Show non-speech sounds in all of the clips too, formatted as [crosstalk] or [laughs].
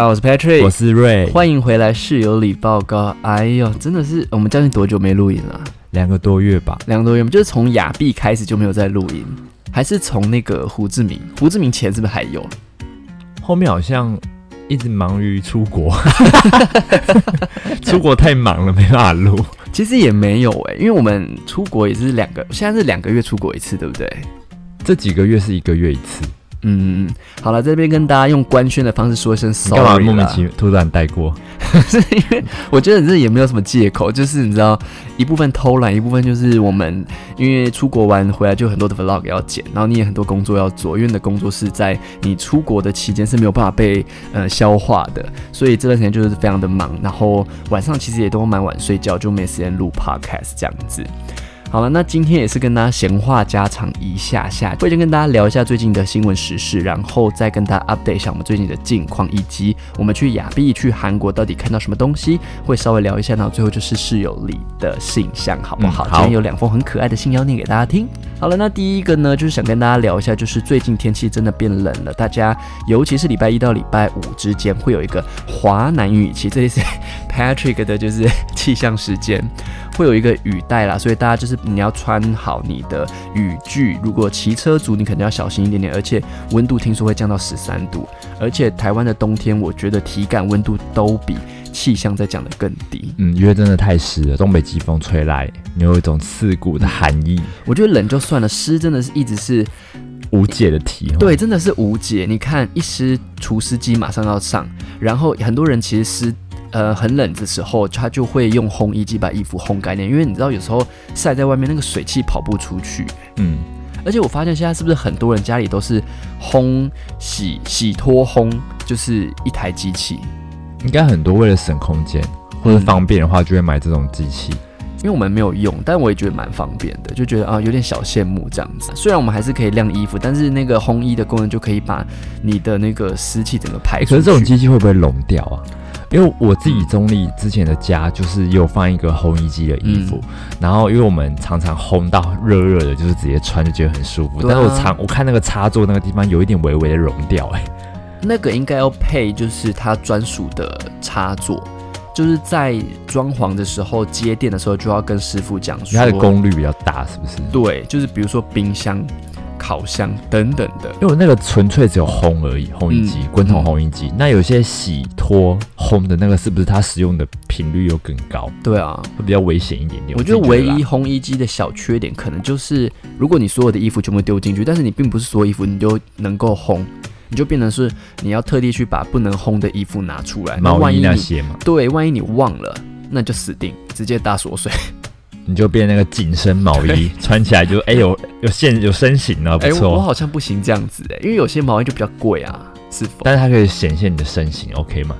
家好，我是 Patrick，我是瑞，欢迎回来室友里报告。哎呦，真的是我们将近多久没录音了？两个多月吧，两个多月，就是从雅碧开始就没有在录音，还是从那个胡志明？胡志明前是不是还有？后面好像一直忙于出国，[laughs] 出国太忙了，没办法录。其实也没有哎，因为我们出国也是两个，现在是两个月出国一次，对不对？这几个月是一个月一次。嗯嗯嗯，好了，这边跟大家用官宣的方式说一声 sorry 干嘛莫名其妙突然带过？[laughs] 是因为我觉得这也没有什么借口，就是你知道，一部分偷懒，一部分就是我们因为出国玩回来就很多的 vlog 要剪，然后你也很多工作要做，因为你的工作是在你出国的期间是没有办法被呃消化的，所以这段时间就是非常的忙，然后晚上其实也都蛮晚睡觉，就没时间录 podcast 这样子。好了，那今天也是跟大家闲话家常一下下，会先跟大家聊一下最近的新闻时事，然后再跟大家 update 一下我们最近的近况，以及我们去亚庇、去韩国到底看到什么东西，会稍微聊一下。然后最后就是室友里的信箱，好不好？今天有两封很可爱的信要念给大家听。好了，那第一个呢，就是想跟大家聊一下，就是最近天气真的变冷了，大家尤其是礼拜一到礼拜五之间会有一个华南雨期，这里是 Patrick 的就是 [laughs] 气象时间。会有一个雨带啦，所以大家就是你要穿好你的雨具。如果骑车族，你肯定要小心一点点。而且温度听说会降到十三度，而且台湾的冬天，我觉得体感温度都比气象在讲的更低。嗯，因为真的太湿了，东北季风吹来，你有一种刺骨的寒意。我觉得冷就算了，湿真的是一直是无解的题。对，真的是无解。你看一湿，除湿机马上要上，然后很多人其实湿。呃，很冷的时候，他就会用烘衣机把衣服烘干点，因为你知道有时候晒在外面那个水汽跑不出去。嗯，而且我发现现在是不是很多人家里都是烘洗洗脱烘，就是一台机器？应该很多为了省空间或者方便的话，就会买这种机器。因为我们没有用，但我也觉得蛮方便的，就觉得啊有点小羡慕这样子。虽然我们还是可以晾衣服，但是那个烘衣的功能就可以把你的那个湿气整个排出可是这种机器会不会融掉啊？因为我自己中立之前的家就是有放一个烘衣机的衣服，然后因为我们常常烘到热热的，就是直接穿就觉得很舒服。但是我常我看那个插座那个地方有一点微微的融掉，哎，那个应该要配就是它专属的插座，就是在装潢的时候接电的时候就要跟师傅讲说，它的功率比较大，是不是？对，就是比如说冰箱。烤箱等等的，因为那个纯粹只有烘而已，烘衣机、滚筒烘衣机。那有些洗脱烘的那个，是不是它使用的频率又更高？对啊，会比较危险一点点。我觉得唯一烘衣机的小缺点，可能就是如果你所有的衣服全部丢进去，但是你并不是所有衣服你都能够烘，你就变成是你要特地去把不能烘的衣服拿出来。那万一那些嘛，对，万一你忘了，那就死定，直接大锁水。你就变那个紧身毛衣，穿起来就哎有有线有身形了，不错。我好像不行这样子哎，因为有些毛衣就比较贵啊，是否？但是它可以显现你的身形，OK 吗？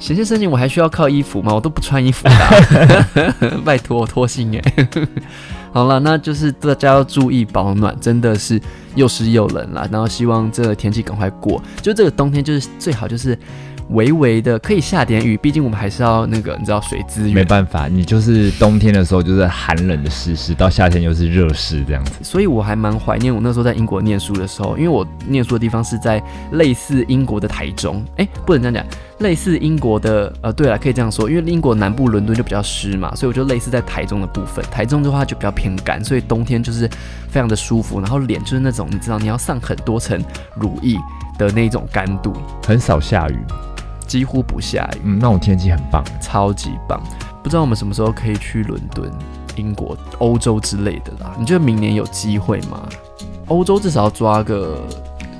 显现身形我还需要靠衣服吗？我都不穿衣服的，[laughs] 拜托脱心哎。[laughs] 好了，那就是大家要注意保暖，真的是又湿又冷了，然后希望这个天气赶快过，就这个冬天就是最好就是。微微的可以下点雨，毕竟我们还是要那个，你知道水资源。没办法，你就是冬天的时候就是寒冷的湿湿，到夏天又是热湿这样子。所以我还蛮怀念我那时候在英国念书的时候，因为我念书的地方是在类似英国的台中，哎，不能这样讲，类似英国的，呃，对了，可以这样说，因为英国南部伦敦就比较湿嘛，所以我就类似在台中的部分。台中的话就比较偏干，所以冬天就是非常的舒服，然后脸就是那种你知道你要上很多层乳液的那种干度，很少下雨。几乎不下雨，嗯，那种天气很棒，超级棒。不知道我们什么时候可以去伦敦、英国、欧洲之类的啦？你觉得明年有机会吗？欧洲至少要抓个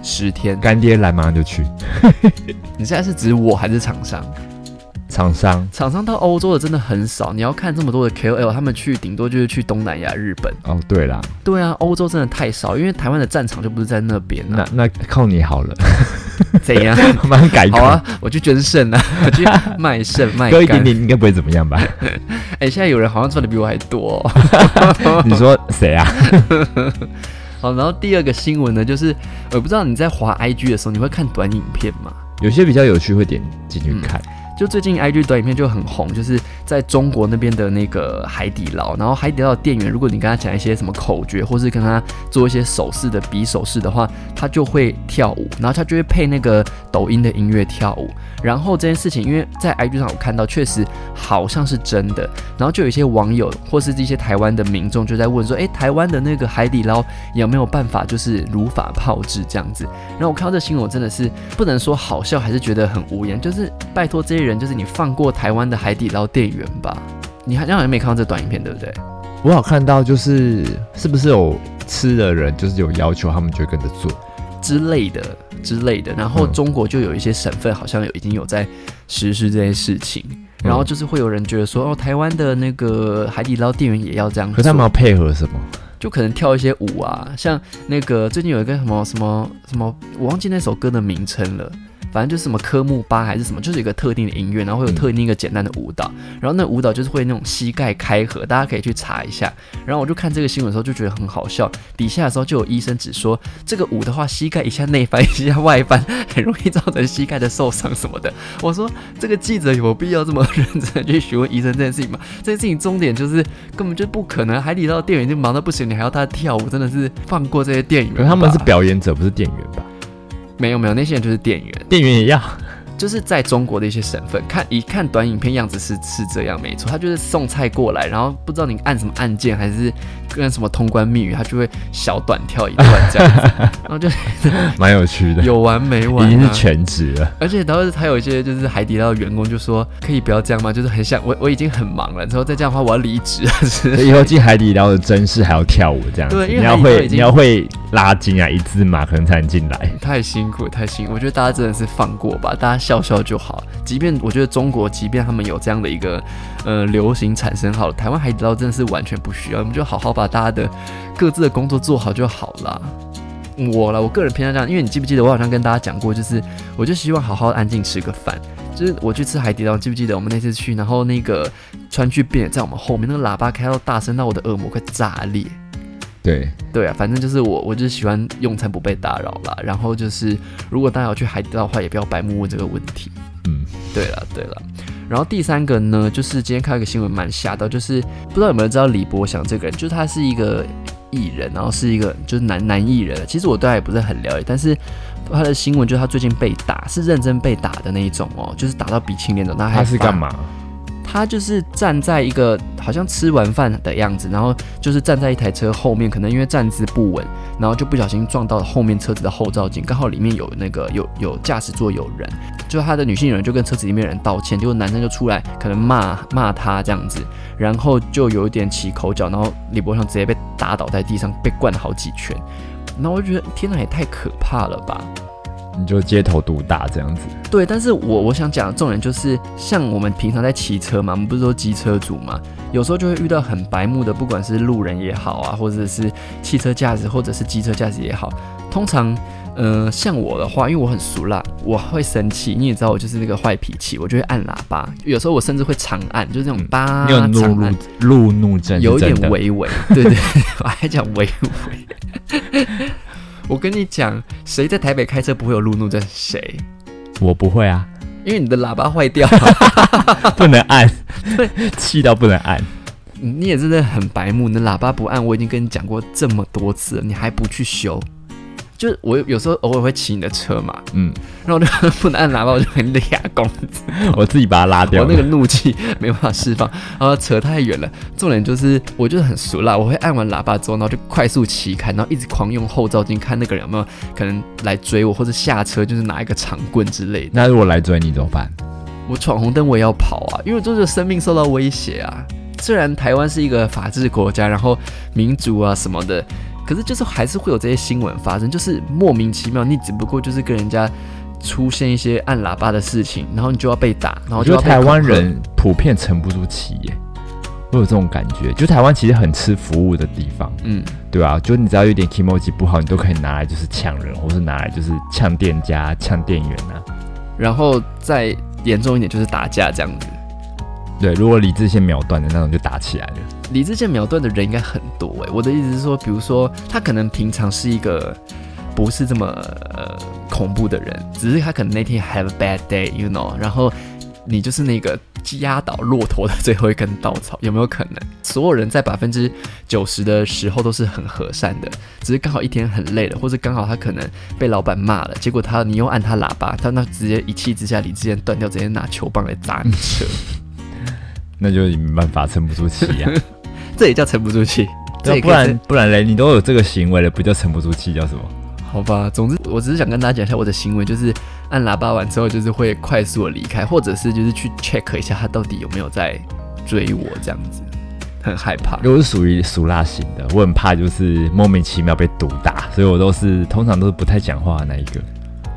十天，干爹来马上就去。[laughs] [laughs] 你现在是指我还是厂商？厂商，厂商到欧洲的真的很少。你要看这么多的 KOL，他们去顶多就是去东南亚、日本。哦，对啦，对啊，欧洲真的太少，因为台湾的战场就不是在那边。那那靠你好了，[laughs] 怎样？慢慢改。好啊，我去捐肾啊，[laughs] 我去卖肾卖。多一点点应该不会怎么样吧？[laughs] 哎，现在有人好像赚的比我还多。你说谁啊？好，然后第二个新闻呢，就是我不知道你在滑 IG 的时候，你会看短影片吗？有些比较有趣，会点进去看。就最近 IG 短影片就很红，就是在中国那边的那个海底捞，然后海底捞的店员，如果你跟他讲一些什么口诀，或是跟他做一些手势的比手势的话，他就会跳舞，然后他就会配那个抖音的音乐跳舞。然后这件事情，因为在 IG 上我看到确实好像是真的，然后就有一些网友或是一些台湾的民众就在问说，诶，台湾的那个海底捞有没有办法就是如法炮制这样子？然后我看到这新闻，我真的是不能说好笑，还是觉得很无言，就是拜托这些人，就是你放过台湾的海底捞店员吧？你好像没看到这短影片，对不对？我有看到，就是是不是有吃的人，就是有要求，他们就跟着做之类的。之类的，然后中国就有一些省份好像有已经有在实施这件事情，然后就是会有人觉得说，哦，台湾的那个海底捞店员也要这样，可他们要配合什么？就可能跳一些舞啊，像那个最近有一个什么什么什么，我忘记那首歌的名称了。反正就是什么科目八还是什么，就是一个特定的音乐，然后会有特定一个简单的舞蹈，然后那舞蹈就是会那种膝盖开合，大家可以去查一下。然后我就看这个新闻的时候就觉得很好笑，底下的时候就有医生只说这个舞的话，膝盖一下内翻一下外翻，很容易造成膝盖的受伤什么的。我说这个记者有必要这么认真去询问医生这件事情吗？这件事情重点就是根本就不可能，海底捞店员已经忙到不行，你还要他跳舞，真的是放过这些店员。可他们是表演者，不是店员吧？没有没有，那些人就是店员，店员也要。就是在中国的一些省份，看一看短影片样子是是这样，没错，他就是送菜过来，然后不知道你按什么按键，还是跟什么通关密语，他就会小短跳一段这样子，然后就 [laughs] 蛮有趣的，有完没完，已经是全职了。而且然后还有一些就是海底捞的员工就说，可以不要这样吗？就是很想我我已经很忙了，之后再这样的话我要离职，以后进海底捞的真是还要跳舞这样，对，你要会你要会拉筋啊，一字马可能才能进来，太辛苦太辛苦，我觉得大家真的是放过吧，大家笑笑就好。即便我觉得中国，即便他们有这样的一个呃流行产生好了，台湾海底捞真的是完全不需要，我们就好好把大家的各自的工作做好就好了。我了，我个人偏向这样，因为你记不记得我好像跟大家讲过，就是我就希望好好安静吃个饭。就是我去吃海底捞，记不记得我们那次去，然后那个川剧变在我们后面，那个喇叭开到大声到我的耳膜快炸裂。对对啊，反正就是我，我就是喜欢用餐不被打扰啦。然后就是，如果大家要去海底捞的话，也不要白目问这个问题。嗯，对了对了。然后第三个呢，就是今天看一个新闻，蛮吓到，就是不知道有没有知道李博祥这个人，就是他是一个艺人，然后是一个就是男男艺人。其实我对他也不是很了解，但是他的新闻就是他最近被打，是认真被打的那一种哦，就是打到鼻青脸肿。那他是干嘛？他就是站在一个好像吃完饭的样子，然后就是站在一台车后面，可能因为站姿不稳，然后就不小心撞到了后面车子的后照镜，刚好里面有那个有有驾驶座有人，就他的女性人就跟车子里面人道歉，结果男生就出来可能骂骂他这样子，然后就有一点起口角，然后李博祥直接被打倒在地上，被灌了好几拳，然后我就觉得天哪，也太可怕了吧。你就街头毒打这样子，对，但是我我想讲的重点就是，像我们平常在骑车嘛，我们不是说机车主嘛，有时候就会遇到很白目的，不管是路人也好啊，或者是汽车驾驶，或者是机车驾驶也好，通常，呃，像我的话，因为我很熟辣，我会生气，你也知道我就是那个坏脾气，我就会按喇叭，有时候我甚至会长按，就是那种叭长按，路怒怒症，有点微微，对对，[laughs] 我还讲微微。我跟你讲，谁在台北开车不会有路怒症？谁？我不会啊，因为你的喇叭坏掉了，[laughs] 不能按，气到不能按。你也真的很白目，你的喇叭不按，我已经跟你讲过这么多次了，你还不去修。就是我有时候偶尔会骑你的车嘛，嗯，然后我就不能按喇叭，我就很俩公子，[laughs] 我自己把它拉掉，我那个怒气 [laughs] 没办法释放，然后扯太远了。重点就是我就是很熟啦，我会按完喇叭之后，然后就快速骑开，然后一直狂用后照镜看那个人有没有可能来追我，或者下车就是拿一个长棍之类的。那如果来追你怎么办？我闯红灯我也要跑啊，因为就是生命受到威胁啊。虽然台湾是一个法治国家，然后民主啊什么的。可是就是还是会有这些新闻发生，就是莫名其妙，你只不过就是跟人家出现一些按喇叭的事情，然后你就要被打，然后就台湾人普遍沉不住气耶，我有这种感觉。就台湾其实很吃服务的地方，嗯，对啊，就你只要有点 emoji 不好，你都可以拿来就是抢人，或是拿来就是呛店家、呛店员啊，然后再严重一点就是打架这样子。对，如果理智线秒断的那种就打起来了。理智线秒断的人应该很多哎，我的意思是说，比如说他可能平常是一个不是这么呃恐怖的人，只是他可能那天 have a bad day，you know，然后你就是那个压倒骆驼的最后一根稻草，有没有可能？所有人在百分之九十的时候都是很和善的，只是刚好一天很累了，或者刚好他可能被老板骂了，结果他你又按他喇叭，他那直接一气之下理智线断掉，直接拿球棒来砸你车，[laughs] 那就没办法沉不住气呀、[laughs] 这也叫沉不住气。[laughs] 这不然不然嘞，你都有这个行为了，不叫沉不住气，叫什么？好吧，总之我只是想跟大家讲一下我的行为，就是按喇叭完之后，就是会快速的离开，或者是就是去 check 一下他到底有没有在追我这样子，很害怕。我是属于俗辣型的，我很怕就是莫名其妙被毒打，所以我都是通常都是不太讲话的那一个。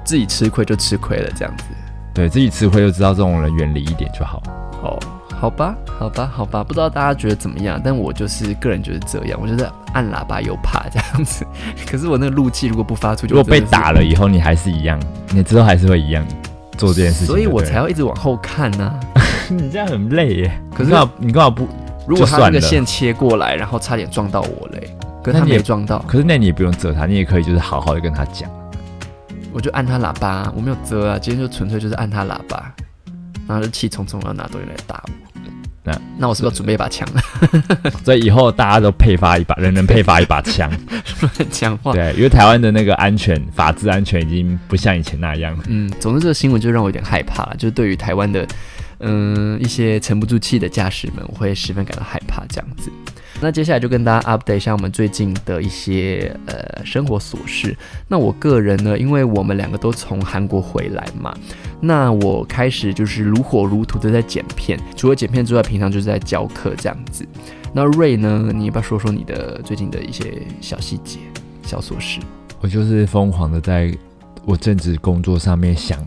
自己吃亏就吃亏了这样子。对自己吃亏就知道这种人远离一点就好。哦，好吧，好吧，好吧，不知道大家觉得怎么样，但我就是个人觉得这样，我觉得按喇叭又怕这样子。[laughs] 可是我那个怒气如果不发出去，如果被打了以后，你还是一样，你之后还是会一样做这件事情。所以我才对要一直往后看呢、[laughs] 你这样很累耶。可是你干嘛你干嘛不？如果他那个线切过来，然后差点撞到我嘞，可是他没撞到，可是那你也不用责他，你也可以就是好好的跟他讲。我就按他喇叭，我没有遮啊，今天就纯粹就是按他喇叭，然后就气冲冲要拿东西来打我。那那我是不是要准备一把枪？[laughs] 所以以后大家都配发一把，人人配发一把枪。讲话。对，因为台湾的那个安全、法治安全已经不像以前那样。嗯，总之这个新闻就让我有点害怕了，就是对于台湾的嗯一些沉不住气的驾驶们，我会十分感到害怕这样子。那接下来就跟大家 update 一下我们最近的一些呃生活琐事。那我个人呢，因为我们两个都从韩国回来嘛，那我开始就是如火如荼的在剪片，除了剪片之外，平常就是在教课这样子。那瑞呢，你要不要说说你的最近的一些小细节、小琐事？我就是疯狂的在我正职工作上面想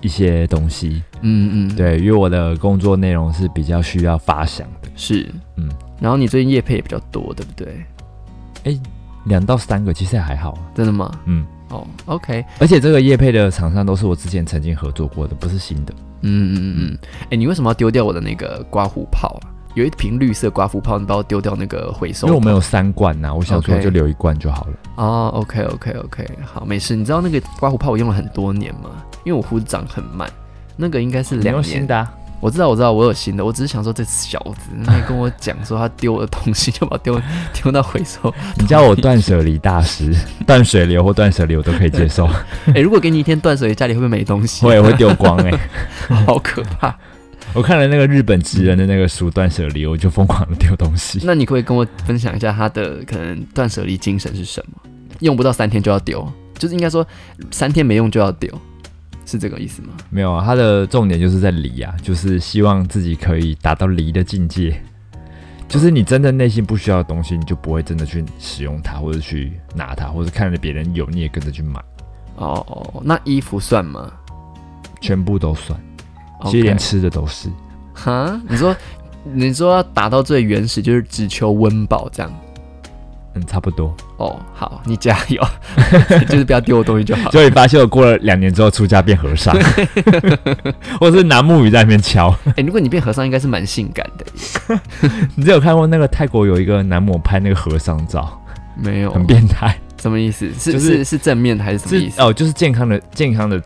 一些东西。嗯嗯，对，因为我的工作内容是比较需要发想的，是，嗯。然后你最近夜配也比较多，对不对？两到三个其实也还好。真的吗？嗯，哦，OK，而且这个夜配的厂商都是我之前曾经合作过的，不是新的。嗯嗯嗯嗯，哎、你为什么要丢掉我的那个刮胡泡啊？有一瓶绿色刮胡泡，你把我丢掉那个回收？因为我们有三罐呐、我想说就留一罐就好了。哦，OK OK OK，好，没事。你知道那个刮胡泡我用了很多年吗？因为我胡子长很慢，那个应该是你两年。的、啊，我知道，我知道，我有新的。我只是想说，这小子那天跟我讲说他丢我的东西，就把它丢 [laughs] 丢到回收。你叫我断舍离大师，[laughs] 断水流或断舍离我都可以接受，[laughs] 哎、如果给你一天断水，家里会不会没东西？我也会丢光哎、好可怕。我看了那个日本职人的那个书《断舍离》，我就疯狂的丢东西。那你可以跟我分享一下他的可能断舍离精神是什么？用不到三天就要丢，就是应该说三天没用就要丢，是这个意思吗？没有啊，他的重点就是在离啊，就是希望自己可以达到离的境界。就是你真的内心不需要的东西，你就不会真的去使用它，或者去拿它，或者看着别人有，你也跟着去买，哦哦，那衣服算吗？全部都算。其实连吃的都是。哈，你说你说要达到最原始，就是只求温饱这样。嗯，差不多。哦，好，你加油，[laughs] 就是不要丢我东西就好。结果你发现我过了两年之后出家变和尚，[laughs] 或是拿木鱼在那边敲。哎、如果你变和尚，应该是蛮性感的。[laughs] 你只有看过那个泰国有一个男模拍那个和尚照，没有，很变态，什么意思？是、就是是是正面的还是什么意思？是哦，就是健康的健康的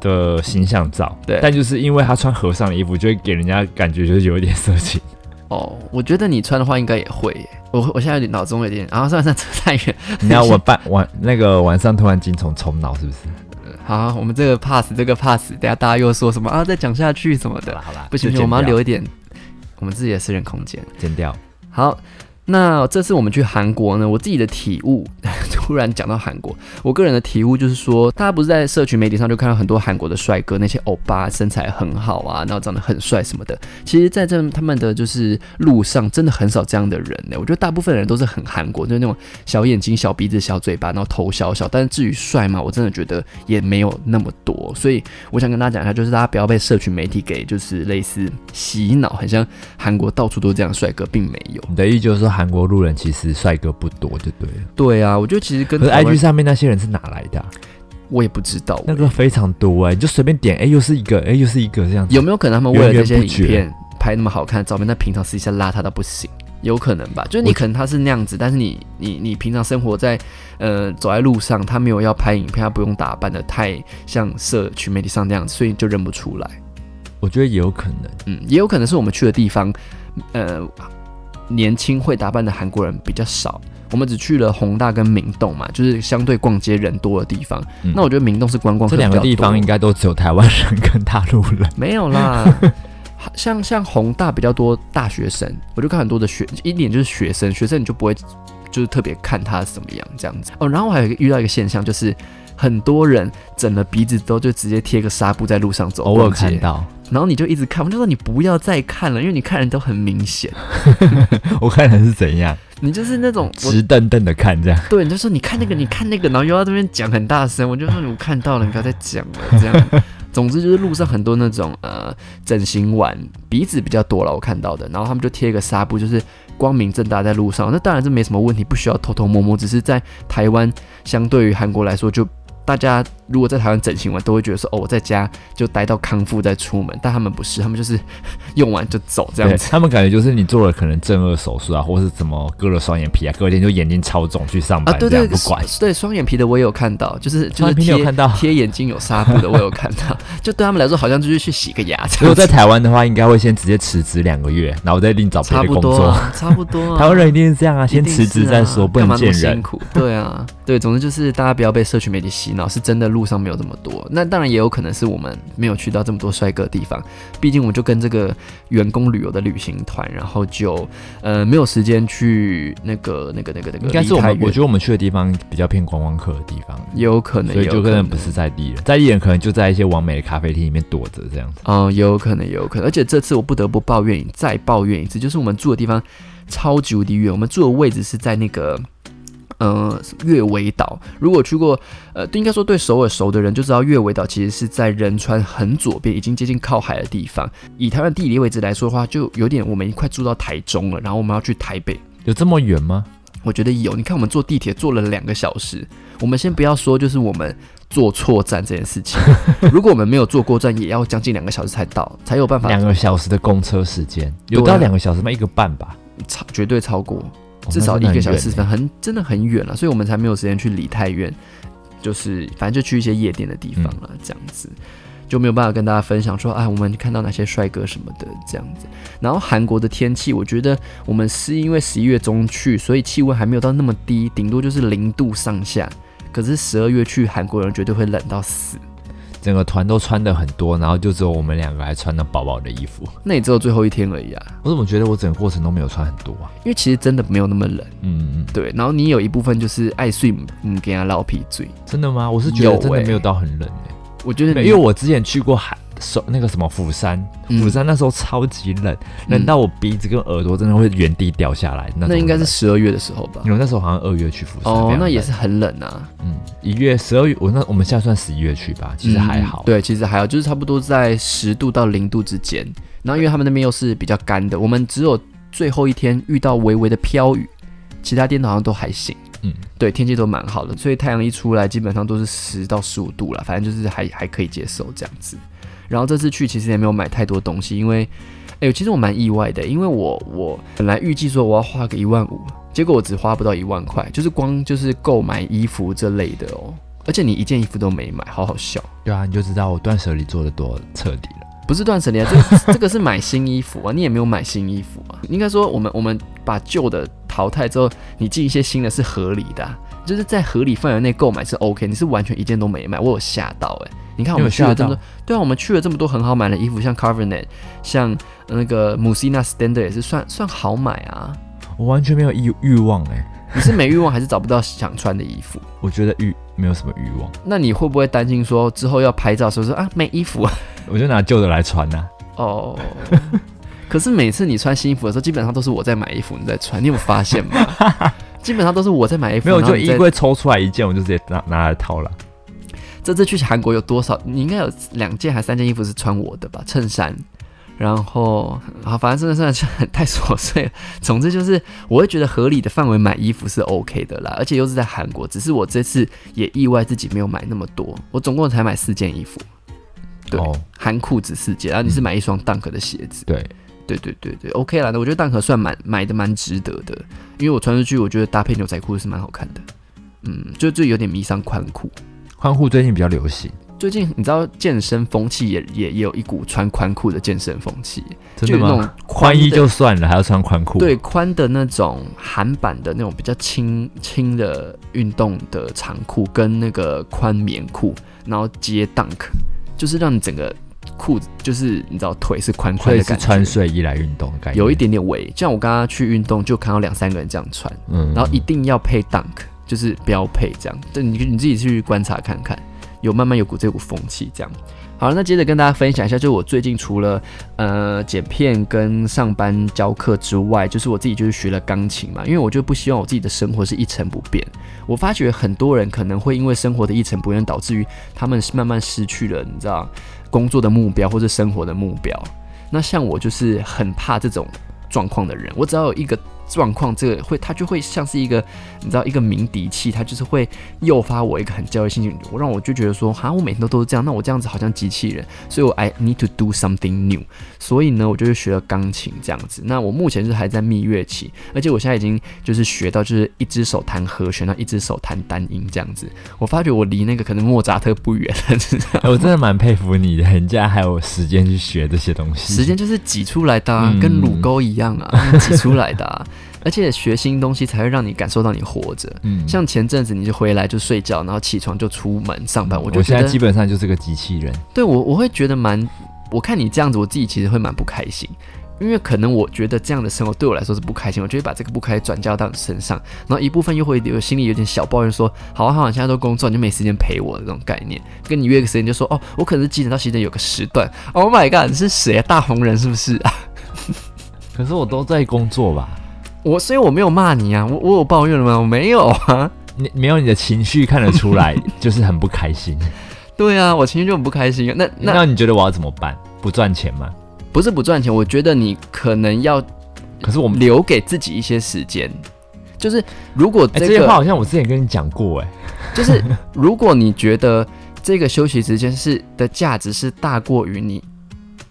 的形象照。对但就是因为他穿和尚的衣服，就会给人家感觉就是有一点色情。哦，我觉得你穿的话应该也会耶。我我现在有点脑中有点，啊，算了算了，扯 [laughs] 太远。你要我半晚那个晚上突然精虫冲脑，是不是？[laughs] 好，我们这个 pass 这个 pass，等下大家又说什么啊？再讲下去什么的，好啦，不行不行，我们要留一点我们自己的私人空间。剪掉。好，那这次我们去韩国呢，我自己的体悟，[laughs] 突然讲到韩国，我个人的体悟就是说，大家不是在社群媒体上就看到很多韩国的帅哥，那些欧巴身材很好啊，然后长得很帅什么的。其实，在这他们的就是路上，真的很少这样的人呢。我觉得大部分人都是很韩国，就是那种小眼睛、小鼻子、小嘴巴，然后头小小。但是至于帅嘛，我真的觉得也没有那么多。所以我想跟大家讲一下，就是大家不要被社群媒体给就是类似洗脑，很像韩国到处都这样的帅哥，并没有。你的意思就是说韩国路人其实帅哥不多，就对了。对啊，我觉得其实跟可是 IG 上面那些人是哪来的啊、我也不知道那个非常多哎、你就随便点，哎、又是一个，哎、又是一个这样子。有没有可能他们为了这些影片拍那么好看的照片，但平常私底下邋遢到不行？有可能吧，就是你可能他是那样子，但是你你你平常生活在呃走在路上，他没有要拍影片，他不用打扮的太像社群媒体上那样子，所以你就认不出来。我觉得也有可能，嗯，也有可能是我们去的地方，呃，年轻会打扮的韩国人比较少。我们只去了宏大跟明洞嘛，就是相对逛街人多的地方。嗯那我觉得明洞是观光客这两个地方应该都只有台湾人跟大陆人。[laughs] 没有啦。像像宏大比较多大学生，我就看很多的学，一点就是学生，学生你就不会就是特别看他怎么样这样子哦。然后我还有一个遇到一个现象，就是很多人整了鼻子之后就直接贴个纱布在路上走，偶尔看到，然后你就一直看，我就说你不要再看了，因为你看人都很明显，[laughs] 我看人是怎样，你就是那种直瞪瞪的看这样。对，你就说你看那个，[laughs] 你看那个，然后又要这边讲很大声，我就说你看到了，你不要再讲了，这样。[laughs] 总之就是路上很多那种呃整形完鼻子比较多了，我看到的，然后他们就贴一个纱布，就是光明正大在路上，那当然这没什么问题，不需要偷偷摸摸，只是在台湾相对于韩国来说就。大家如果在台湾整形完，都会觉得说，哦，我在家就待到康复再出门，但他们不是，他们就是用完就走这样子。他们感觉就是你做了可能正颌手术啊，[laughs] 或是怎么割了双眼皮啊，隔天就眼睛超肿去上班，啊，对对，这样不管。对双眼皮的我也有看到，就是就是贴贴眼睛有纱布的我有看到，[laughs] 就对他们来说好像就是去洗个牙如果在，台湾的话，应该会先直接辞职两个月，然后再另找别的工作。差不多啊。[laughs] 台湾人一定是这样啊，先辞职再说，不能见人辛。苦。对啊，对，总之就是大家不要被社群媒体洗脑，是真的路上没有这么多。那当然也有可能是我们没有去到这么多帅哥的地方，毕竟我们就跟这个员工旅游的旅行团，然后就呃没有时间去那个那个那个那个，应该是我们，我觉得得我们去的地方比较偏观光客的地方，也有可能，所以就可能不是在地人，在地人可能就在一些完美的咖啡厅里面躲着这样子。嗯，也有可能，也有可能。而且这次我不得不抱怨，再抱怨一次，就是我们住的地方超级无敌远，我们住的位置是在那个。呃，月尾岛，如果去过，呃，应该说对首尔熟的人就知道，月尾岛其实是在仁川很左边，已经接近靠海的地方。以台湾地理位置来说的话，就有点我们快住到台中了，然后我们要去台北，有这么远吗？我觉得有。你看，我们坐地铁坐了两个小时，我们先不要说就是我们坐错站这件事情，[laughs] 如果我们没有坐过站，也要将近两个小时才到，才有办法两个小时的公车时间，有到两个小时吗？一个半吧，超绝对超过，哦至少一个小时四十分，很很真的很远了，所以我们才没有时间去离太远，就是反正就去一些夜店的地方了，这样子就没有办法跟大家分享说，哎，我们看到哪些帅哥什么的这样子。然后韩国的天气，我觉得我们是因为十一月中去，所以气温还没有到那么低，顶多就是零度上下。可是十二月去，韩国人绝对会冷到死。整个团都穿的很多，然后就只有我们两个还穿了薄薄的衣服。那也只有最后一天而已啊，我怎么觉得我整个过程都没有穿很多啊？因为其实真的没有那么冷。嗯嗯，对，然后你有一部分就是爱睡，嗯，给他捞皮嘴。真的吗？我是觉得真的没有到很冷诶、我觉得你因为我之前去过海首那个什么釜山，嗯釜山那时候超级冷，冷嗯到我鼻子跟耳朵真的会原地掉下来。那那应该是十二月的时候吧冷，因为那时候好像二月去釜山，哦，那也是很冷啊。嗯，一月、十二月，我那我们现在算十一月去吧，其实还好。嗯对，其实还好，就是差不多在十度到零度之间。然后因为他们那边又是比较干的，我们只有最后一天遇到微微的飘雨，其他天好像都还行。嗯，对，天气都蛮好的，所以太阳一出来，基本上都是十到十五度了，反正就是还还可以接受这样子。然后这次去其实也没有买太多东西，因为，哎、其实我蛮意外的，因为我我本来预计说我要花个一万五，结果我只花不到一万块，就是光就是购买衣服这类的哦。而且你一件衣服都没买，好好笑。对啊，你就知道我断舍离做的多彻底了。不是断舍离啊，这个 [laughs] 这个是买新衣服啊，你也没有买新衣服啊。应该说，我们我们把旧的淘汰之后，你进一些新的是合理的啊、就是在合理范围内购买是 OK。你是完全一件都没买，我有吓到哎、你看我们去了这么多，对啊，我们去了这么多很好买的衣服，像 Carvenet，像那个 Musina Standard 也是算算好买啊。我完全没有欲欲望哎、你是没欲望还是找不到想穿的衣服？[laughs] 我觉得欲没有什么欲望，那你会不会担心说之后要拍照的时候说啊没衣服啊？[laughs] 我就拿旧的来穿呐、啊哦，可是每次你穿新衣服的时候，基本上都是我在买衣服，你在穿，你有发现吗？[laughs] 基本上都是我在买衣服，没有，就衣柜抽出来一件，我就直接拿拿来套了。这次去韩国有多少？你应该有两件还三件衣服是穿我的吧？衬衫，然后啊，反正真的算是很太琐碎了。总之就是，我会觉得合理的范围买衣服是 OK 的啦，而且又是在韩国。只是我这次也意外自己没有买那么多，我总共才买四件衣服，对哦，含裤子四件，然后你是买一双 Dunk 的鞋子。对，对对对对，OK 啦，那我觉得 Dunk 算蛮买的蛮值得的，因为我穿出去，我觉得搭配牛仔裤是蛮好看的。嗯，就就有点迷上宽裤，宽裤最近比较流行，最近你知道健身风气也也也有一股穿宽裤的健身风气，真的吗就那种？宽衣就算了，还要穿宽裤。对，宽的那种韩版的那种比较轻轻的运动的长裤，跟那个宽棉裤，然后接 dunk，就是让你整个裤子就是你知道腿是宽宽的感觉，穿睡衣来运动的感觉。有一点点围。像我刚刚去运动，就看到两三个人这样穿，嗯然后一定要配 dunk，就是标配这样。对，你你自己去观察看看，有慢慢有股这股风气这样。好了，那接着跟大家分享一下，就我最近除了呃剪片跟上班教课之外，就是我自己就是学了钢琴嘛，因为我就不希望我自己的生活是一成不变。我发觉很多人可能会因为生活的一成不变，导致于他们是慢慢失去了你知道工作的目标或者生活的目标。那像我就是很怕这种状况的人，我只要有一个状况，这个会它就会像是一个你知道一个鸣笛器，它就是会诱发我一个很焦虑心情，我让我就觉得说，哈，我每天都都是这样，那我这样子好像机器人，所以我 I need to do something new，所以呢，我就是学了钢琴这样子。那我目前是还在蜜月期，而且我现在已经就是学到就是一只手弹和弦，然后一只手弹单音这样子。我发觉我离那个可能莫扎特不远了，哎 [laughs] 我真的蛮佩服你的，人家还有时间去学这些东西。时间就是挤出来的、啊，嗯跟乳沟一样啊，挤出来的、啊。而且学新东西才会让你感受到你活着。嗯像前阵子你就回来就睡觉，然后起床就出门上班，我就觉得我现在基本上就是个机器人。对我我会觉得蛮，我看你这样子，我自己其实会蛮不开心。因为可能我觉得这样的生活对我来说是不开心，我就会把这个不开心转嫁到你身上，然后一部分又会有心里有点小抱怨说，好啊好啊，现在都工作，你就没时间陪我的这种概念。跟你约个时间就说，哦，我可能是几点到几点有个时段。Oh my god，你是谁啊？大红人是不是啊？[laughs] 可是我都在工作吧？我所以我没有骂你啊，我我有抱怨了吗？我没有啊。你没有你的情绪看得出来，[laughs] 就是很不开心。对啊，我情绪就很不开心啊。那那那你觉得我要怎么办？不赚钱吗？不是不赚钱，我觉得你可能要可是我们留给自己一些时间。就是如果哎、这个，这些话好像我之前跟你讲过哎、[laughs] 就是 [laughs] 如果你觉得这个休息时间是的价值是大过于你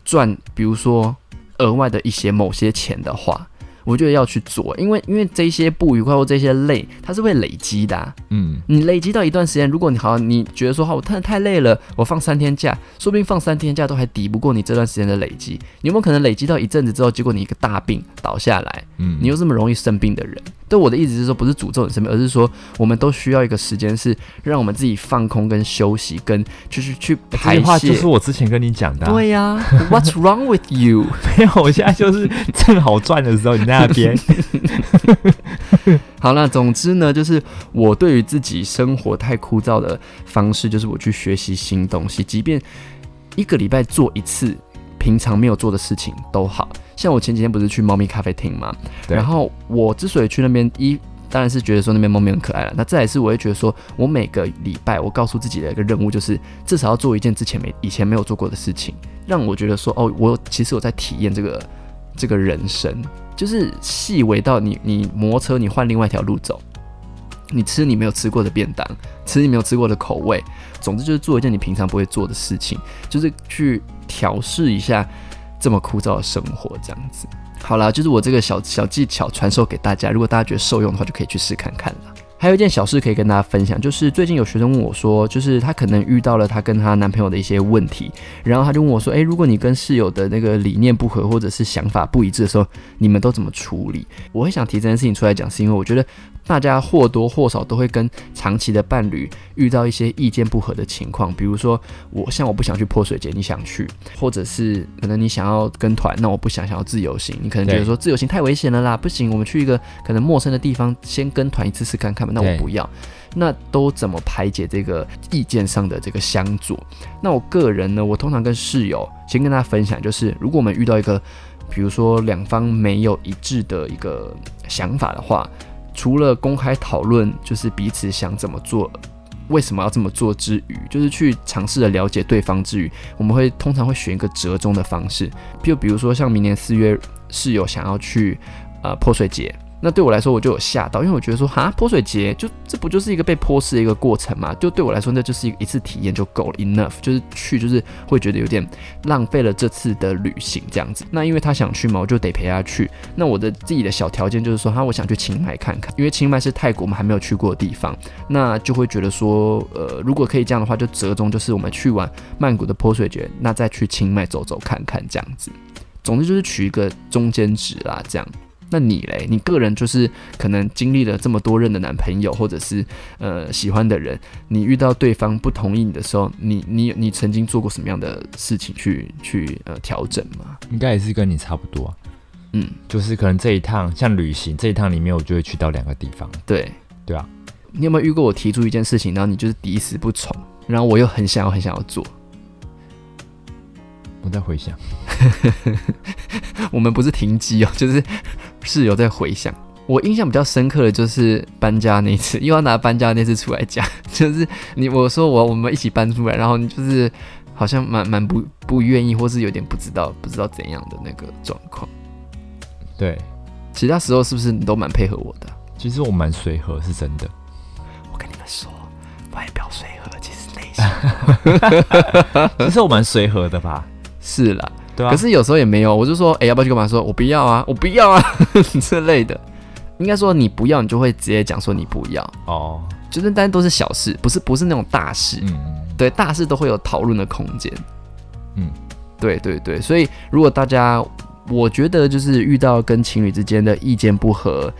赚，比如说额外的一些某些钱的话，我觉得要去做，因为因为这些不愉快或这些累，它是会累积的啊、嗯，你累积到一段时间，如果你好，你觉得说好，我太太累了，我放三天假，说不定放三天假都还抵不过你这段时间的累积。你有没有可能累积到一阵子之后，结果你一个大病倒下来？嗯你又这么容易生病的人，对我的意思是说，不是诅咒你生病，而是说我们都需要一个时间，是让我们自己放空跟休息，跟就是去排泄就是。我之前跟你讲的、啊。对呀、w h a t s wrong with you？[laughs] 没有，我现在就是正好赚的时候，你在那边。[laughs] 好了，总之呢，就是我对于自己生活太枯燥的方式，就是我去学习新东西，即便一个礼拜做一次平常没有做的事情都好。像我前几天不是去猫咪咖啡厅嘛，对然后我之所以去那边，一当然是觉得说那边猫咪很可爱了，那再来是我会觉得说，我每个礼拜我告诉自己的一个任务就是至少要做一件之前没以前没有做过的事情，让我觉得说，哦，我其实我在体验这个这个人生。就是细微到你你摩车你换另外一条路走，你吃你没有吃过的便当，吃你没有吃过的口味，总之就是做一件你平常不会做的事情，就是去调试一下这么枯燥的生活，这样子。好啦，就是我这个小小技巧传授给大家，如果大家觉得受用的话，就可以去试看看了。还有一件小事可以跟大家分享，就是最近有学生问我说，就是她可能遇到了她跟她男朋友的一些问题，然后她就问我说，诶，如果你跟室友的那个理念不合，或者是想法不一致的时候，你们都怎么处理？我会想提这件事情出来讲，是因为我觉得大家或多或少都会跟长期的伴侣遇到一些意见不合的情况，比如说我像我不想去泼水节，你想去，或者是可能你想要跟团，那我不想想要自由行，你可能觉得说自由行太危险了啦，不行，我们去一个可能陌生的地方，先跟团一次试看看吧，那我不要。那都怎么排解这个意见上的这个相左？那我个人呢，我通常跟室友先跟大家分享，就是如果我们遇到一个，比如说两方没有一致的一个想法的话，除了公开讨论，就是彼此想怎么做。为什么要这么做之余，就是去尝试的了解对方之余，我们会通常会选一个折中的方式，就比如说像明年四月室友想要去呃泼水节，那对我来说，我就有吓到，因为我觉得说，哈，泼水节就这不就是一个被泼湿的一个过程嘛？就对我来说，那就是一一次体验就够了，enough，就是去就是会觉得有点浪费了这次的旅行这样子。那因为他想去嘛，我就得陪他去。那我的自己的小条件就是说，哈，我想去清迈看看，因为清迈是泰国我们还没有去过的地方，那就会觉得说，呃，如果可以这样的话，就折中就是我们去完曼谷的泼水节，那再去清迈走走看看这样子。总之就是取一个中间值啦，这样。那你嘞？你个人就是可能经历了这么多任的男朋友，或者是呃喜欢的人，你遇到对方不同意你的时候，你你你曾经做过什么样的事情去去呃调整吗？应该也是跟你差不多，嗯，就是可能这一趟像旅行这一趟里面，我就会去到两个地方。对对啊，你有没有遇过我提出一件事情，然后你就是抵死不从，然后我又很想要很想要做？我在回想，[laughs] 我们不是停机哦，就是室友在回想。我印象比较深刻的就是搬家那次，[laughs] 又要拿搬家那次出来讲，[laughs] 就是你我说我我们一起搬出来，然后你就是好像蛮蛮不不愿意，或是有点不知道不知道怎样的那个状况。对，其他时候是不是你都蛮配合我的？其实我蛮随和，是真的。我跟你们说，外表随和，其实内心，[laughs] 其实我蛮随和的吧。是啦，对啊。可是有时候也没有，我就说，哎，要不要去干嘛？说我不要啊，[laughs] 我不要啊 [laughs] 之类的。应该说你不要，你就会直接讲说你不要哦。就是但都是小事，不是不是那种大事。嗯对，大事都会有讨论的空间。嗯，对对对。所以如果大家，我觉得就是遇到跟情侣之间的意见不合，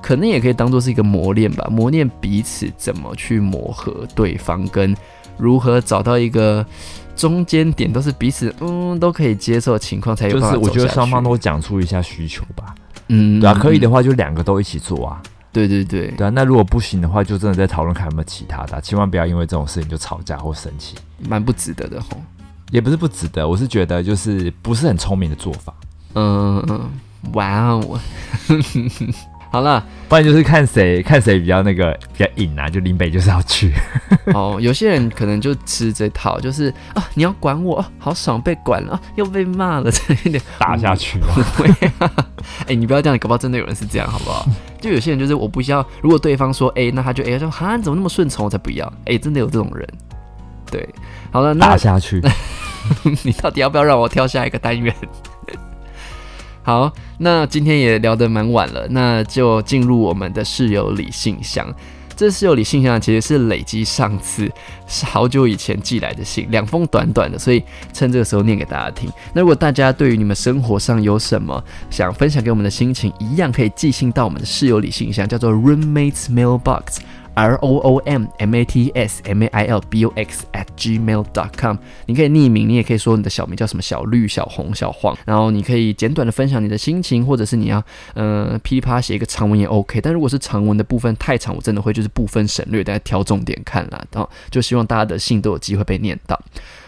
可能也可以当做是一个磨练吧，磨练彼此怎么去磨合对方，跟如何找到一个。中间点都是彼此嗯都可以接受的情况才有就是我觉得双方都讲出一下需求吧，嗯，对啊，可以的话就两个都一起做啊，对对对，对啊，那如果不行的话，就真的在讨论看有没有其他的，千万不要因为这种事情就吵架或生气，蛮不值得的吼，也不是不值得，我是觉得就是不是很聪明的做法，嗯嗯，哇哦。好了，不然就是看谁看谁比较那个比较硬啊，就林北就是要去。[laughs] 哦，有些人可能就吃这套，就是啊，你要管我，好爽被管了，又被骂了，这一点打下去。[laughs] 哎，你不要这样，搞不好真的有人是这样，好不好？就有些人就是我不需要，如果对方说 A，那他就 A，说哈，怎么那么顺从，我才不要。哎，真的有这种人。对，好了，那打下去。[laughs] 你到底要不要让我跳下一个单元？好，那今天也聊得蛮晚了，那就进入我们的室友里信箱。这室友里信箱其实是累积上次是好久以前寄来的信，两封短短的，所以趁这个时候念给大家听。那如果大家对于你们生活上有什么想分享给我们的心情，一样可以寄信到我们的室友里信箱，叫做 Roommates Mailbox。R o o m m a t s m a i l b o x at gmail dot com，你可以匿名，你也可以说你的小名叫什么小绿、小红、小黄，然后你可以简短的分享你的心情，或者是你要嗯噼里啪啦写一个长文也 OK。但如果是长文的部分太长，我真的会就是部分省略，大家挑重点看啦。然后就希望大家的信都有机会被念到。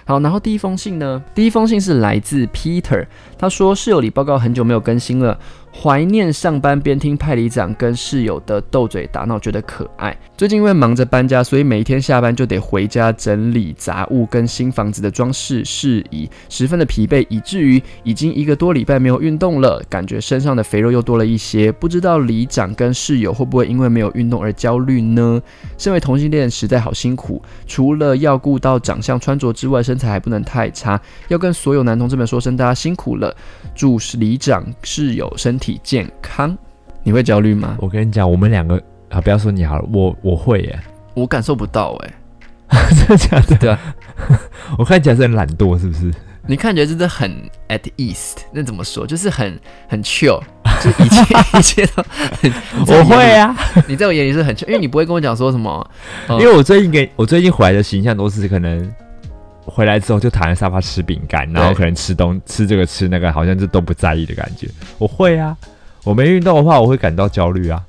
好，然后第一封信呢，第一封信是来自 Peter，他说室友里报告很久没有更新了。怀念上班边听派里长跟室友的斗嘴打闹，觉得可爱。最近因为忙着搬家，所以每一天下班就得回家整理杂物跟新房子的装饰事宜，十分的疲惫，以至于已经一个多礼拜没有运动了，感觉身上的肥肉又多了一些。不知道里长跟室友会不会因为没有运动而焦虑呢？身为同性恋实在好辛苦，除了要顾到长相穿着之外，身材还不能太差。要跟所有男同志们说声大家辛苦了，祝里长室友身体。健康，你会焦虑吗？我跟你讲，我们两个啊，不要说你好了，我我会耶，我感受不到哎，[laughs] 真的假的？对啊，[laughs] 我看起来是很懒惰，是不是？你看起来真的很 at ease，那怎么说？就是很很 chill，就一切一切都很。[laughs] 我会啊，你在我眼里是很 chill，因为你不会跟我讲说什么，因为我最近给我最近回来的形象都是可能。回来之后就躺在沙发吃饼干，然后可能吃东吃这个吃那个，好像就都不在意的感觉。我会啊，我没运动的话，我会感到焦虑啊。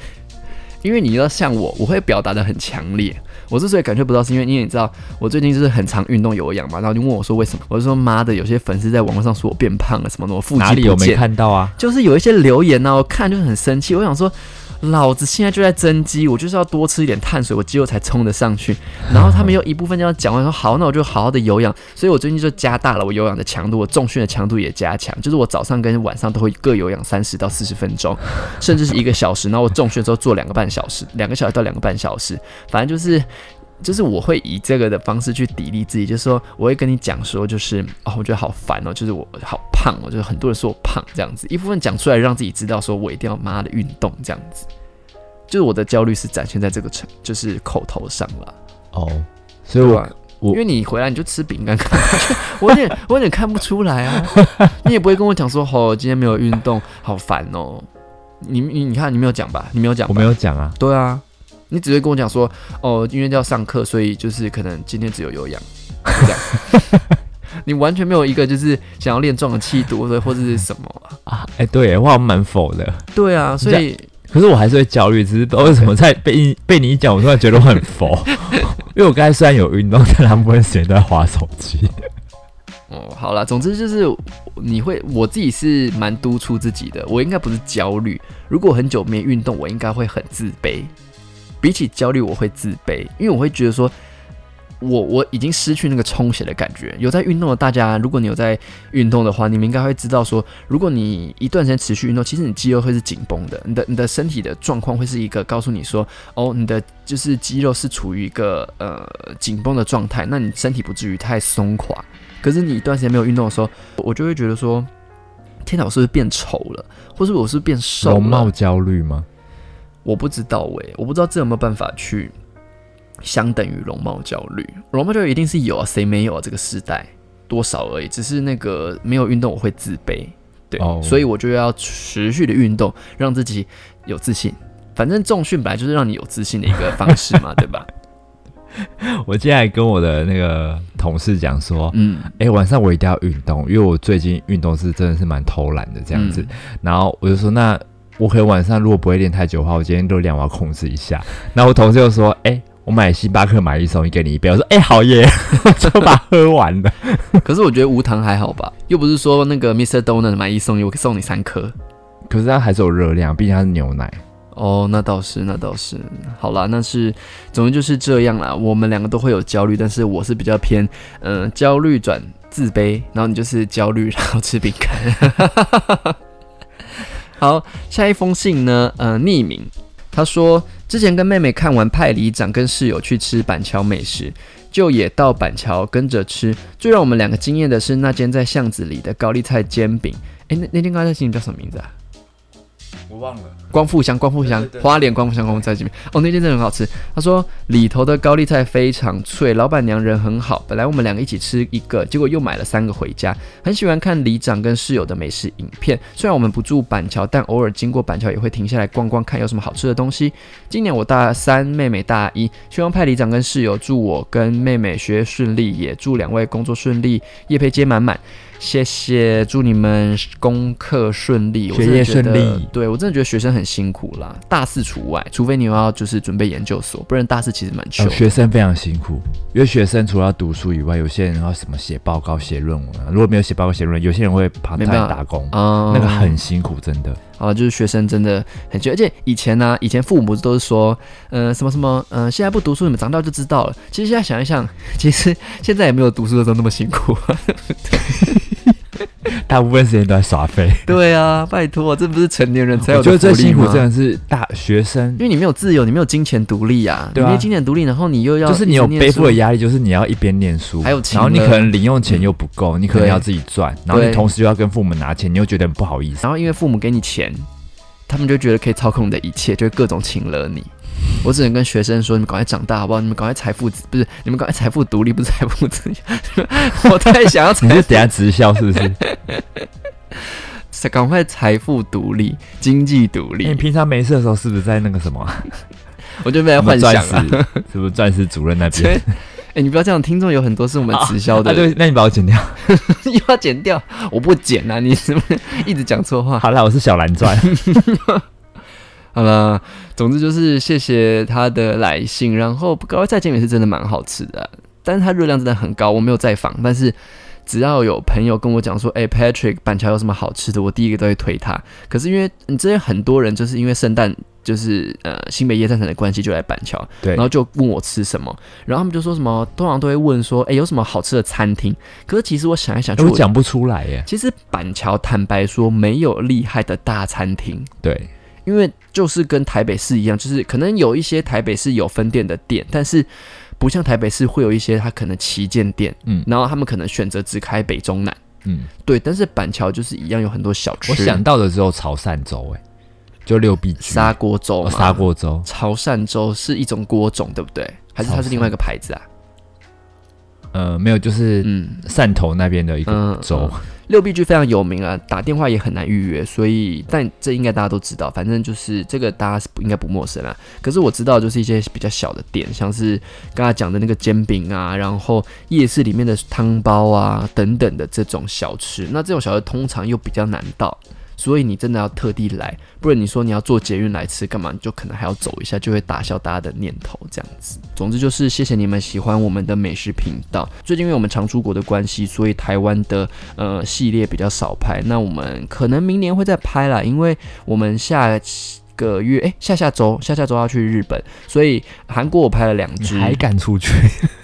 [laughs] 因为你要像我，我会表达的很强烈。我之所以感觉不到，是因为因为你知道，我最近就是很常运动有氧嘛，然后就问我说为什么？我就说妈的，有些粉丝在网络上说我变胖了什么的，我腹肌哪里有没看到啊？就是有一些留言呢，我看就很生气。我想说。老子现在就在增肌，我就是要多吃一点碳水，我肌肉才冲得上去。然后他们又一部分这样讲完说好，那我就好好的有氧。所以我最近就加大了我有氧的强度，我重训的强度也加强，就是我早上跟晚上都会各有氧三十到四十分钟，甚至是一个小时。然后我重训的时候做两个半小时，两个小时到两个半小时，反正就是。就是我会以这个的方式去砥砺自己，就是说我会跟你讲说，就是哦，我觉得好烦哦，就是我好胖哦，就是很多人说我胖这样子，一部分讲出来让自己知道，说我一定要妈的运动这样子，就是我的焦虑是展现在这个成，就是口头上了哦，所以我我因为你回来你就吃饼干，[laughs] 我有点我有点看不出来啊，你也不会跟我讲说哦，今天没有运动，好烦哦，你你你看你没有讲吧，你没有讲，我没有讲啊，对啊。你只会跟我讲说，哦，因为要上课，所以就是可能今天只有有氧，[laughs] 这样。[laughs] 你完全没有一个就是想要练壮的气度，或者或者是什么啊？哎，对，我好像蛮否的。对啊，所以可是我还是会焦虑，只是为什么在被被你一讲，我突然觉得我很佛。[laughs] 因为我刚才虽然有运动，但大部分时间都在划手机。哦，好了，总之就是你会，我自己是蛮督促自己的，我应该不是焦虑。如果很久没运动，我应该会很自卑。比起焦虑，我会自卑，因为我会觉得说，我我已经失去那个充血的感觉。有在运动的大家，如果你有在运动的话，你们应该会知道说，如果你一段时间持续运动，其实你肌肉会是紧绷的，你的你的身体的状况会是一个告诉你说，哦，你的就是肌肉是处于一个呃紧绷的状态，那你身体不至于太松垮。可是你一段时间没有运动的时候，我就会觉得说，天哪，我是不是变丑了，或是我是变瘦了？容貌焦虑吗？我不知道喂，我不知道这有没有办法去相等于容貌焦虑？容貌焦虑一定是有啊，谁没有啊？这个时代多少而已，只是那个没有运动我会自卑，对，所以我就要持续的运动，让自己有自信。反正重训本来就是让你有自信的一个方式嘛，[laughs] 对吧？我今天还跟我的那个同事讲说，嗯，哎，晚上我一定要运动，因为我最近运动是真的是蛮偷懒的这样子，然后我就说那。我可以晚上如果不会练太久的话，我今天热量我要控制一下。[laughs] 然后我同事就说：“哎，我买星巴克买一送一给你一杯。”我说：“哎，好耶！” [laughs] 就把喝完了。[laughs] 可是我觉得无糖还好吧，又不是说那个 Mr. Donut 买一送一，我送你三颗。可是它还是有热量，毕竟它是牛奶。哦，那倒是，那倒是。好啦，那是，总之就是这样啦。我们两个都会有焦虑，但是我是比较偏嗯焦虑转自卑，然后你就是焦虑然后吃饼干。好，下一封信呢？呃，匿名，他说之前跟妹妹看完派里长跟室友去吃板桥美食，就也到板桥跟着吃。最让我们两个惊艳的是那间在巷子里的高丽菜煎饼。诶，那那间高丽菜煎饼叫什么名字啊？我忘了。光复香，光复香，花莲光复香，光复在这边哦，那间真的很好吃。他说里头的高丽菜非常脆，老板娘人很好。本来我们两个一起吃一个，结果又买了三个回家。很喜欢看里长跟室友的美食影片。虽然我们不住板桥，但偶尔经过板桥也会停下来逛逛，看有什么好吃的东西。今年我大三，妹妹大一，希望派里长跟室友祝我跟妹妹学业顺利，也祝两位工作顺利，业配接满满。谢谢，祝你们功课顺利，学业顺利。对我真的觉得学生很辛苦啦，大四除外，除非你要就是准备研究所，不然大四其实蛮穷。学生非常辛苦，因为学生除了要读书以外，有些人要什么写报告、写论文。如果没有写报告、写论文，有些人会跑出来打工，那个很辛苦，真的。啊，就是学生真的很辛，而且以前呢，以前父母都是说，呃，什么什么，嗯，现在不读书，你们长大就知道了。其实现在想一想，其实现在也没有读书的时候那么辛苦。[laughs] 大部分时间都在耍废。对啊，拜托，这不是成年人才有我觉得最辛苦真的是大学生，因为你没有自由，你没有金钱独立啊，对没有金钱独立，然后你又要就是你有背负的压力，就是你要一边念书，还有然后你可能零用钱又不够，你可能要自己赚，然后你同时又要跟父母拿钱，你又觉得很不好意思。然后因为父母给你钱，他们就觉得可以操控你的一切，就各种请了你。我只能跟学生说：你们赶快长大好不好？你们赶快财富不是你们赶快财富独立，不是财富自由。[laughs] 我太想要，[laughs] 你就等下直销是不 [laughs] 是？赶快财富独立，经济独立。你平常没事的时候是不是在那个什么？我就被他幻想了，是不是钻石主任那边？哎，你不要这样，听众有很多是我们直销的。对，那你把我剪掉，又要剪掉？我不剪啊！你是不是一直讲错话？好了，我是小蓝钻。好了，总之就是谢谢他的来信。然后高丽菜煎饼是真的蛮好吃的，但是它热量真的很高。我没有再访，但是。只要有朋友跟我讲说，哎，Patrick 板桥有什么好吃的，我第一个都会推他。可是因为你这些很多人就是因为圣诞就是呃新北夜战城的关系就来板桥，对，然后就问我吃什么，然后他们就说什么，通常都会问说，哎，有什么好吃的餐厅？可是其实我想一想，我讲不出来耶。其实板桥坦白说没有厉害的大餐厅，对，因为就是跟台北市一样，就是可能有一些台北市有分店的店，但是不像台北市会有一些它可能旗舰店，嗯，然后他们可能选择只开北中南，嗯，对，但是板桥就是一样有很多小吃。我想到的只有潮汕粥，哎。就六必砂锅粥，砂锅粥，潮汕粥是一种锅种，对不对？还是它是另外一个牌子啊？呃，没有，就是嗯，汕头那边的一个粥。六必居非常有名啊，打电话也很难预约，所以但这应该大家都知道，反正就是这个大家是应该不陌生啊。可是我知道，就是一些比较小的店，像是刚才讲的那个煎饼啊，然后夜市里面的汤包啊等等的这种小吃，那这种小吃通常又比较难到。所以你真的要特地来，不然你说你要坐捷运来吃干嘛？你就可能还要走一下，就会打消大家的念头。这样子，总之就是谢谢你们喜欢我们的美食频道。最近因为我们常出国的关系，所以台湾的呃系列比较少拍。那我们可能明年会再拍啦，因为我们下个月哎下下周下下周要去日本，所以韩国我拍了两支，还敢出去？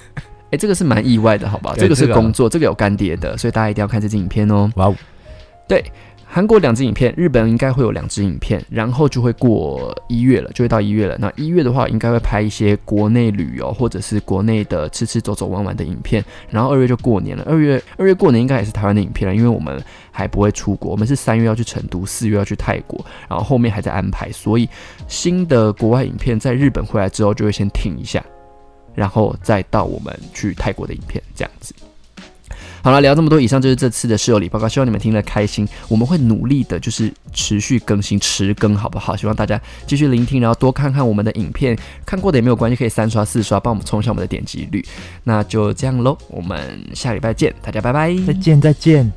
[laughs] 哎，这个是蛮意外的，好吧？这个是工作，这个有干爹的，所以大家一定要看这支影片哦。哇哦，对。韩国两支影片，日本应该会有两支影片，然后就会过一月了，就会到一月了。那一月的话，应该会拍一些国内旅游或者是国内的吃吃走走玩玩的影片。然后二月就过年了，二月二月过年应该也是台湾的影片了，因为我们还不会出国，我们是三月要去成都，四月要去泰国，然后后面还在安排，所以新的国外影片在日本回来之后就会先停一下，然后再到我们去泰国的影片这样子。好了，聊这么多，以上就是这次的室友礼报告，希望你们听得开心。我们会努力的，就是持续更新，持更，好不好？希望大家继续聆听，然后多看看我们的影片，看过的也没有关系，可以三刷四刷，帮我们冲一下我们的点击率。那就这样喽，我们下礼拜见，大家拜拜，再见，再见。